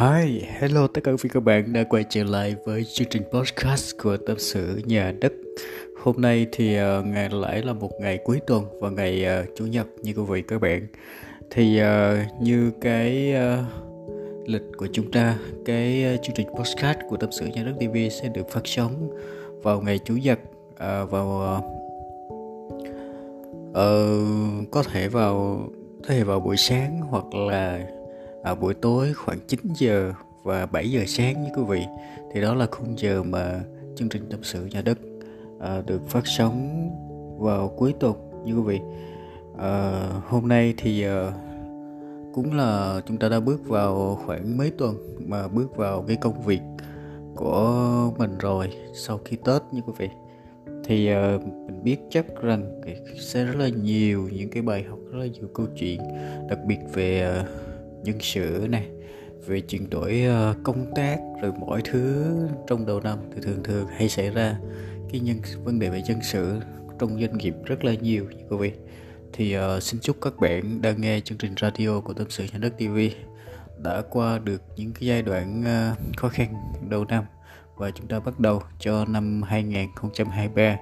Hi, hello tất cả quý vị các bạn đã quay trở lại với chương trình podcast của tâm sự nhà đất. Hôm nay thì uh, ngày lại là một ngày cuối tuần và ngày uh, chủ nhật như quý vị các bạn. Thì uh, như cái uh, lịch của chúng ta, cái uh, chương trình podcast của tâm sự nhà đất TV sẽ được phát sóng vào ngày chủ nhật uh, vào uh, uh, có thể vào có thể vào buổi sáng hoặc là à, buổi tối khoảng 9 giờ và 7 giờ sáng như quý vị. Thì đó là khung giờ mà chương trình tâm sự nhà đất à, được phát sóng vào cuối tuần như quý vị. À, hôm nay thì à, cũng là chúng ta đã bước vào khoảng mấy tuần mà bước vào cái công việc của mình rồi sau khi tết như quý vị. Thì uh, mình biết chắc rằng sẽ rất là nhiều những cái bài học rất là nhiều câu chuyện đặc biệt về uh, nhân sự này về chuyển đổi ờ, công tác rồi mọi thứ trong đầu năm thì thường thường hay xảy ra. Cái nhân vấn đề về nhân sự trong doanh nghiệp rất là nhiều như quý vị. Thì uh, xin chúc các bạn đang nghe chương trình radio của tâm sự nhà đất TV đã qua được những cái giai đoạn uh, khó khăn đầu năm. Và chúng ta bắt đầu cho năm 2023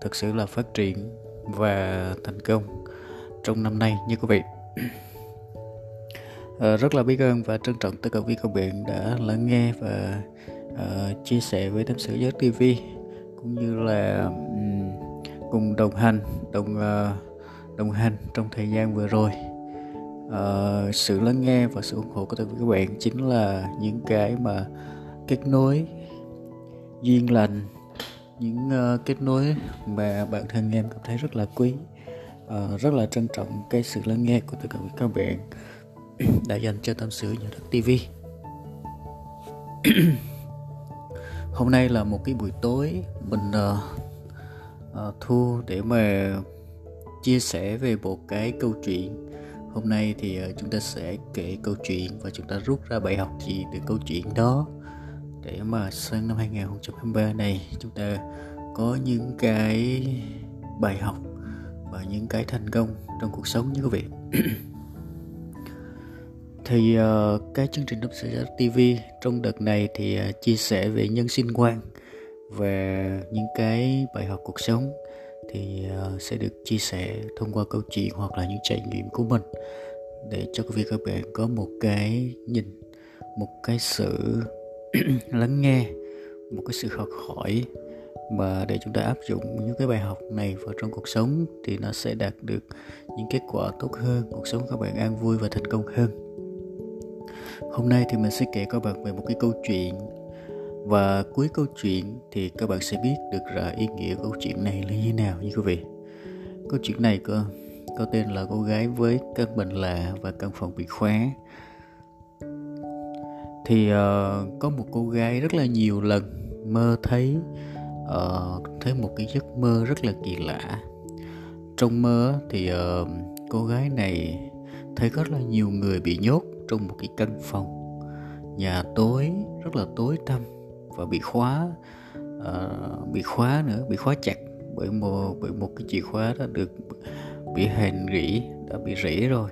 thực sự là phát triển và thành công trong năm nay như quý vị. Ờ, rất là biết ơn và trân trọng tất cả quý các bạn đã lắng nghe và uh, chia sẻ với tâm sự giới TV cũng như là um, cùng đồng hành đồng uh, đồng hành trong thời gian vừa rồi. Uh, sự lắng nghe và sự ủng hộ của tất cả các bạn chính là những cái mà kết nối duyên lành những uh, kết nối mà bản thân em cảm thấy rất là quý. Uh, rất là trân trọng cái sự lắng nghe của tất cả các bạn đã dành cho tâm sự nhà đất TV hôm nay là một cái buổi tối mình uh, uh, thu để mà chia sẻ về một cái câu chuyện. Hôm nay thì uh, chúng ta sẽ kể câu chuyện và chúng ta rút ra bài học gì từ câu chuyện đó. Để mà sang năm 2023 này chúng ta có những cái bài học và những cái thành công trong cuộc sống như quý vị. thì uh, cái chương trình đọc sự TV trong đợt này thì uh, chia sẻ về nhân sinh quan về những cái bài học cuộc sống thì uh, sẽ được chia sẻ thông qua câu chuyện hoặc là những trải nghiệm của mình để cho quý vị các bạn có một cái nhìn một cái sự lắng nghe một cái sự học hỏi mà để chúng ta áp dụng những cái bài học này vào trong cuộc sống thì nó sẽ đạt được những kết quả tốt hơn cuộc sống các bạn an vui và thành công hơn. Hôm nay thì mình sẽ kể các bạn về một cái câu chuyện và cuối câu chuyện thì các bạn sẽ biết được là ý nghĩa câu chuyện này là như nào như quý vị. Câu chuyện này có có tên là cô gái với căn bệnh lạ và căn phòng bị khóa. Thì uh, có một cô gái rất là nhiều lần mơ thấy uh, thấy một cái giấc mơ rất là kỳ lạ. Trong mơ thì uh, cô gái này thấy rất là nhiều người bị nhốt trong một cái căn phòng. Nhà tối rất là tối tăm và bị khóa uh, bị khóa nữa bị khóa chặt bởi một bởi một cái chìa khóa đã được bị hèn rỉ đã bị rỉ rồi.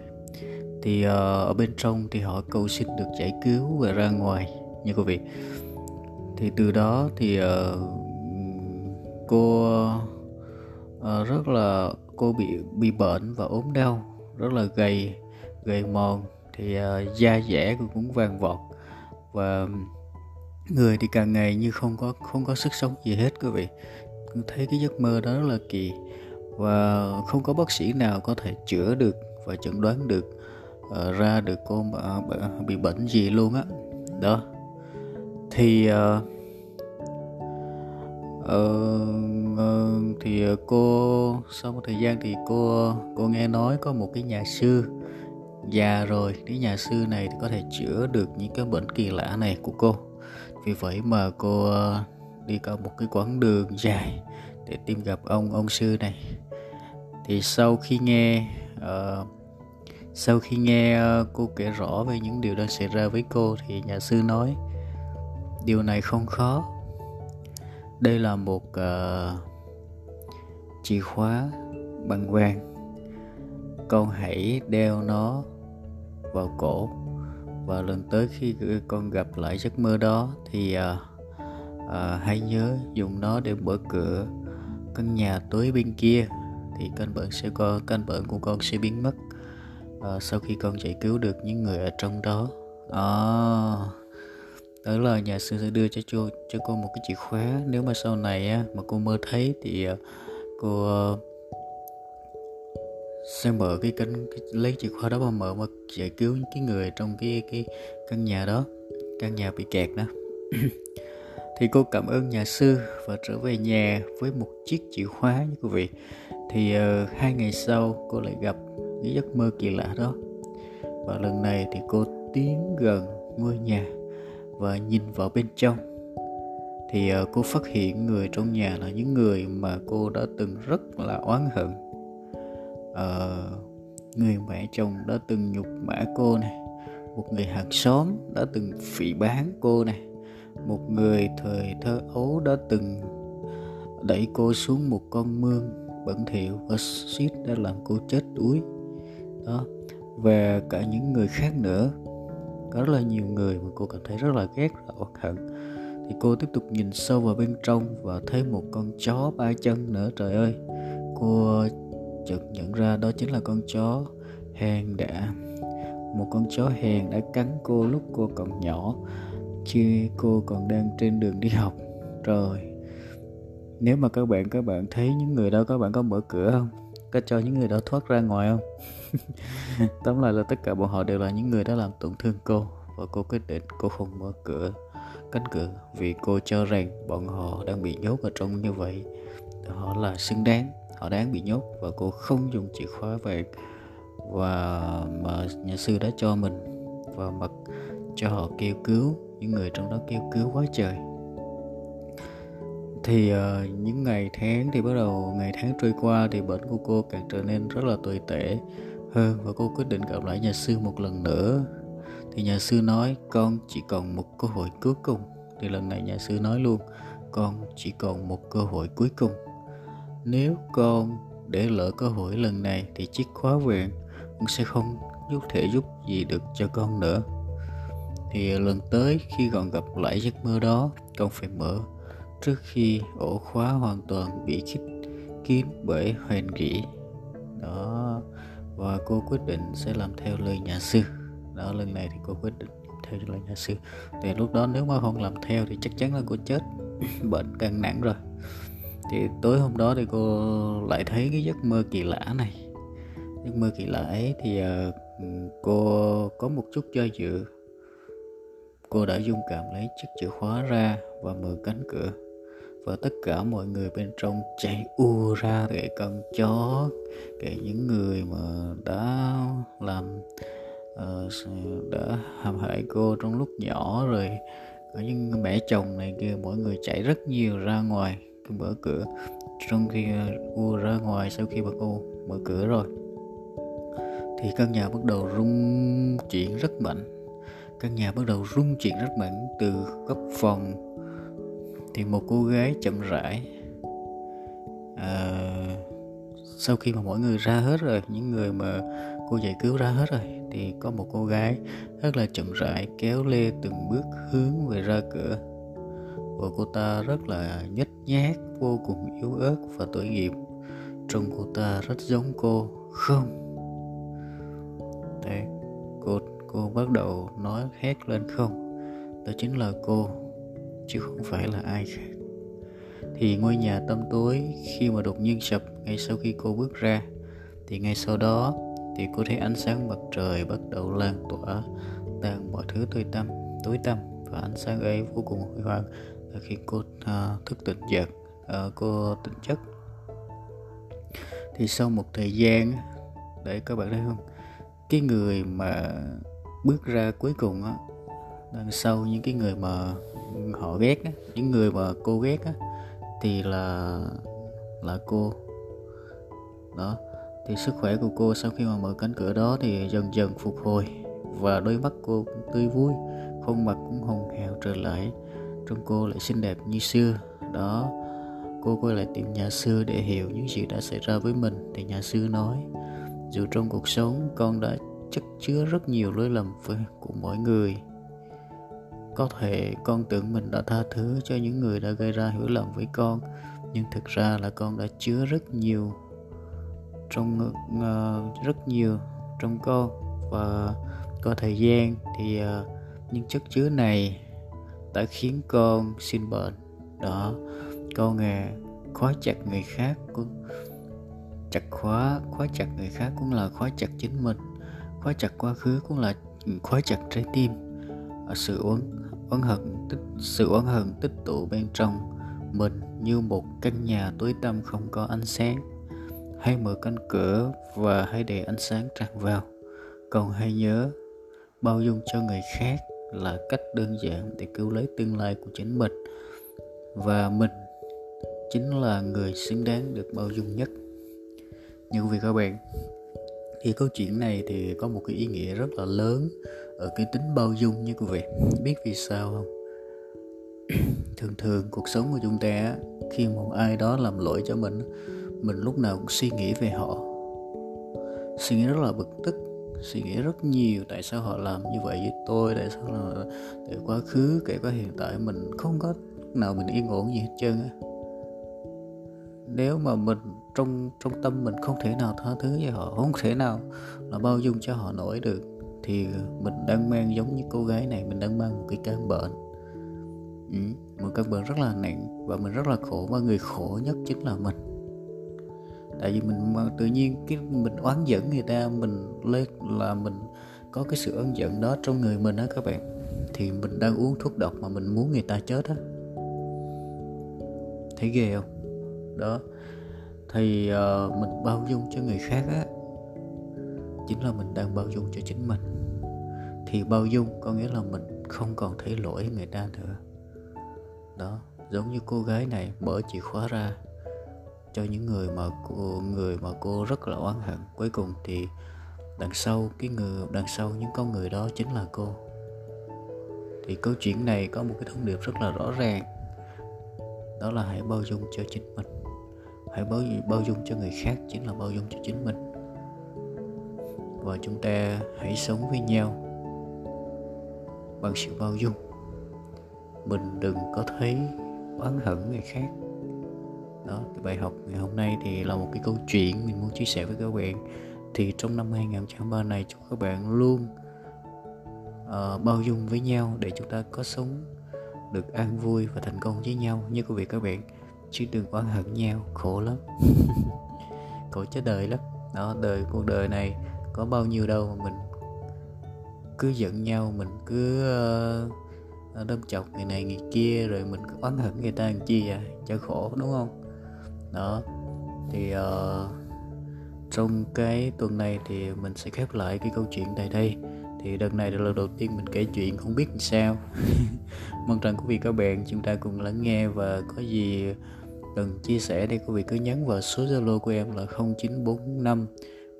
Thì uh, ở bên trong thì họ cầu xin được giải cứu và ra ngoài như quý vị. Thì từ đó thì uh, cô uh, rất là cô bị bị bệnh và ốm đau rất là gầy gầy mòn thì uh, da dẻ cũng vàng vọt và người thì càng ngày như không có không có sức sống gì hết quý vị thấy cái giấc mơ đó rất là kỳ và không có bác sĩ nào có thể chữa được và chẩn đoán được uh, ra được cô uh, bị bệnh gì luôn á đó. đó thì uh, uh, uh, thì ờ, cô sau một thời gian thì cô cô nghe nói có một cái nhà sư già rồi cái nhà sư này thì có thể chữa được những cái bệnh kỳ lạ này của cô. Vì vậy mà cô ờ, đi cả một cái quãng đường dài để tìm gặp ông ông sư này. Thì sau khi nghe uh, sau khi nghe uh, cô kể rõ về những điều đang xảy ra với cô thì nhà sư nói điều này không khó. Đây là một uh, chìa khóa bằng vàng con hãy đeo nó vào cổ. Và lần tới khi con gặp lại giấc mơ đó thì à, à, hãy nhớ dùng nó để mở cửa căn nhà tối bên kia thì căn bệnh sẽ có căn bệnh của con sẽ biến mất à, sau khi con giải cứu được những người ở trong đó. À, đó là nhà sư sẽ đưa cho cho cho cô một cái chìa khóa. Nếu mà sau này á, mà cô mơ thấy thì à, cô sẽ mở cái cánh lấy chìa khóa đó mà mở và giải cứu những cái người trong cái cái căn nhà đó căn nhà bị kẹt đó. Thì cô cảm ơn nhà sư và trở về nhà với một chiếc chìa khóa như quý vị. Thì uh, hai ngày sau cô lại gặp cái giấc mơ kỳ lạ đó. Và lần này thì cô tiến gần ngôi nhà và nhìn vào bên trong. Thì uh, cô phát hiện người trong nhà là những người mà cô đã từng rất là oán hận uh, người mẹ chồng đã từng nhục mã cô này. Một người hàng xóm đã từng phỉ bán cô này. Một người thời thơ ấu đã từng đẩy cô xuống một con mương. Bẩn thỉu và suýt đã làm cô chết đuối. Đó và cả những người khác nữa. Có rất là nhiều người mà cô cảm thấy rất là ghét và oán hận. Thì cô tiếp tục nhìn sâu vào bên trong và thấy một con chó ba chân nữa. Trời ơi cô chợt nhận ra đó chính là con chó hèn đã. Một con chó hèn đã cắn cô lúc cô còn nhỏ, khi cô còn đang trên đường đi học. Rồi nếu mà các bạn các bạn thấy những người đó, các bạn có mở cửa không? Có cho những người đó thoát ra ngoài không? Tóm lại là tất cả bọn họ đều là những người đã làm tổn thương cô và cô quyết định cô không mở cửa, cánh cửa vì cô cho rằng bọn họ đang bị nhốt ở trong như vậy. Họ là xứng đáng họ đáng bị nhốt và cô không dùng chìa khóa về và mà nhà sư đã cho mình và mặc cho họ kêu cứu những người trong đó kêu cứu quá trời. Thì uh, những ngày tháng thì bắt đầu ngày tháng trôi qua thì bệnh của cô càng trở nên rất là tồi tệ hơn và cô quyết định gặp lại nhà sư một lần nữa. Thì nhà sư nói con chỉ còn một cơ hội cuối cùng. Thì lần này nhà sư nói luôn con chỉ còn một cơ hội cuối cùng nếu con để lỡ cơ hội lần này thì chiếc khóa vàng cũng sẽ không giúp thể giúp gì được cho con nữa. Thì lần tới khi còn gặp lại giấc mơ đó, con phải mở trước khi ổ khóa hoàn toàn bị khít kín bởi hoành rỉ. Đó, và cô quyết định sẽ làm theo lời nhà sư. Đó, lần này thì cô quyết định theo lời nhà sư. Thì lúc đó nếu mà không làm theo thì chắc chắn là cô chết. Bệnh càng nặng rồi thì tối hôm đó thì cô lại thấy cái giấc mơ kỳ lạ này. Giấc mơ kỳ lạ ấy thì uh, cô có một chút do dự. Cô đã dung cảm lấy chiếc chìa khóa ra và mở cánh cửa. Và tất cả mọi người bên trong chạy u ra kể con chó kể những người mà đã làm uh, đã hàm hại cô trong lúc nhỏ. Rồi có những mẹ chồng này kia mọi người chạy rất nhiều ra ngoài cái mở cửa. Trong khi ờ, ùa ra ngoài sau khi bà cô mở cửa rồi thì căn nhà bắt đầu rung chuyển rất mạnh. Căn nhà bắt đầu rung chuyển rất mạnh từ góc phòng thì một cô gái chậm rãi à, sau khi mà mọi người ra hết rồi những người mà cô giải cứu ra hết rồi thì có một cô gái rất là chậm rãi kéo lê từng bước hướng về ra cửa và cô ta rất là nhếch nhác, vô cùng yếu ớt và tội nghiệp. Trông cô ta rất giống cô. Không. Đấy cô cô bắt đầu nói hét lên không. Đó chính là cô, chứ không phải là ai khác. Thì ngôi nhà tăm tối khi mà đột nhiên sập ngay sau khi cô bước ra, thì ngay sau đó thì cô thấy ánh sáng mặt trời bắt đầu lan tỏa tan mọi thứ tối tăm tối tăm và ánh sáng ấy vô cùng huy hoàng là khi cô uh, thức tỉnh giấc uh, cô tỉnh giấc thì sau một thời gian để các bạn thấy không cái người mà bước ra cuối cùng á đằng sau những cái người mà họ ghét á những người mà cô ghét á thì là là cô. Đó thì sức khỏe của cô sau khi mà mở cánh cửa đó thì dần dần phục hồi và đôi mắt cô cũng tươi vui khuôn mặt cũng hồng hào trở lại trông cô lại xinh đẹp như xưa. Đó cô quay lại tìm nhà sư để hiểu những gì đã xảy ra với mình thì nhà sư nói. Dù trong cuộc sống con đã chất chứa rất nhiều lỗi lầm của mỗi người. Có thể con tưởng mình đã tha thứ cho những người đã gây ra hiểu lầm với con nhưng thực ra là con đã chứa rất nhiều trong uh, rất nhiều trong con. Và có thời gian thì uh, những chất chứa này đã khiến con sinh bệnh. Đó, con à khóa chặt người khác cũng chặt khóa khóa chặt người khác cũng là khóa chặt chính mình. Khóa chặt quá khứ cũng là khóa chặt trái tim. Sự oán oán hận tích, sự oán hận tích tụ bên trong mình như một căn nhà tối tăm không có ánh sáng. Hãy mở cánh cửa và hãy để ánh sáng tràn vào. Còn hãy nhớ bao dung cho người khác là cách đơn giản để cứu lấy tương lai của chính mình. Và mình chính là người xứng đáng được bao dung nhất. Như quý vị các bạn, thì câu chuyện này thì có một cái ý nghĩa rất là lớn ở cái tính bao dung như quý vị. Biết vì sao không? Thường thường cuộc sống của chúng ta khi một ai đó làm lỗi cho mình mình lúc nào cũng suy nghĩ về họ. Suy nghĩ rất là bực tức suy nghĩ rất nhiều tại sao họ làm như vậy với tôi tại sao là từ quá khứ kể cả hiện tại mình không có nào mình yên ổn gì hết trơn á. Nếu mà mình trong trong tâm mình không thể nào tha thứ với họ không thể nào là bao dung cho họ nổi được thì mình đang mang giống như cô gái này mình đang mang một cái căn bệnh. Ừ, một căn bệnh rất là nặng và mình rất là khổ và người khổ nhất chính là mình tại vì mình mà tự nhiên cái mình oán giận người ta mình lên là mình có cái sự oán giận đó trong người mình á các bạn. Thì mình đang uống thuốc độc mà mình muốn người ta chết á. Thấy ghê không? Đó. Thì uh, mình bao dung cho người khác á chính là mình đang bao dung cho chính mình. Thì bao dung có nghĩa là mình không còn thấy lỗi người ta nữa. Đó giống như cô gái này mở chìa khóa ra cho những người mà cô, người mà cô rất là oán hận. Cuối cùng thì đằng sau, cái người, đằng sau những con người đó chính là cô. Thì câu chuyện này có một cái thông điệp rất là rõ ràng. Đó là hãy bao dung cho chính mình. Hãy bao bao dung cho người khác chính là bao dung cho chính mình. Và chúng ta hãy sống với nhau bằng sự bao dung. Mình đừng có thấy oán hận người khác đó cái bài học ngày hôm nay thì là một cái câu chuyện mình muốn chia sẻ với các bạn. Thì trong năm 2023 này chúc các bạn luôn uh, bao dung với nhau để chúng ta có sống được an vui và thành công với nhau. Như quý vị các bạn chứ đừng oán hận nhau khổ lắm. Khổ chết đời lắm. Đó đời cuộc đời này có bao nhiêu đâu mà mình cứ giận nhau mình cứ uh, đâm chọc người này người kia rồi mình cứ oán hận người ta làm chi à cho khổ đúng không? Đó. Thì uh, trong cái tuần này thì mình sẽ khép lại cái câu chuyện tại đây. Thì đợt này là lần đầu tiên mình kể chuyện không biết làm sao. Mong rằng quý vị các bạn chúng ta cùng lắng nghe và có gì cần chia sẻ thì quý vị cứ nhắn vào số zalo của em là 0945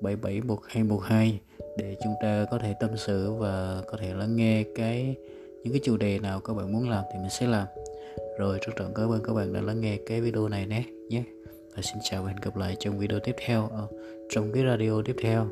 771212 để chúng ta có thể tâm sự và có thể lắng nghe cái những cái chủ đề nào các bạn muốn làm thì mình sẽ làm. Rồi rất trọng cảm ơn các bạn đã lắng nghe cái video này nhé nhé và xin chào và hẹn gặp lại trong video tiếp theo trong cái radio tiếp theo.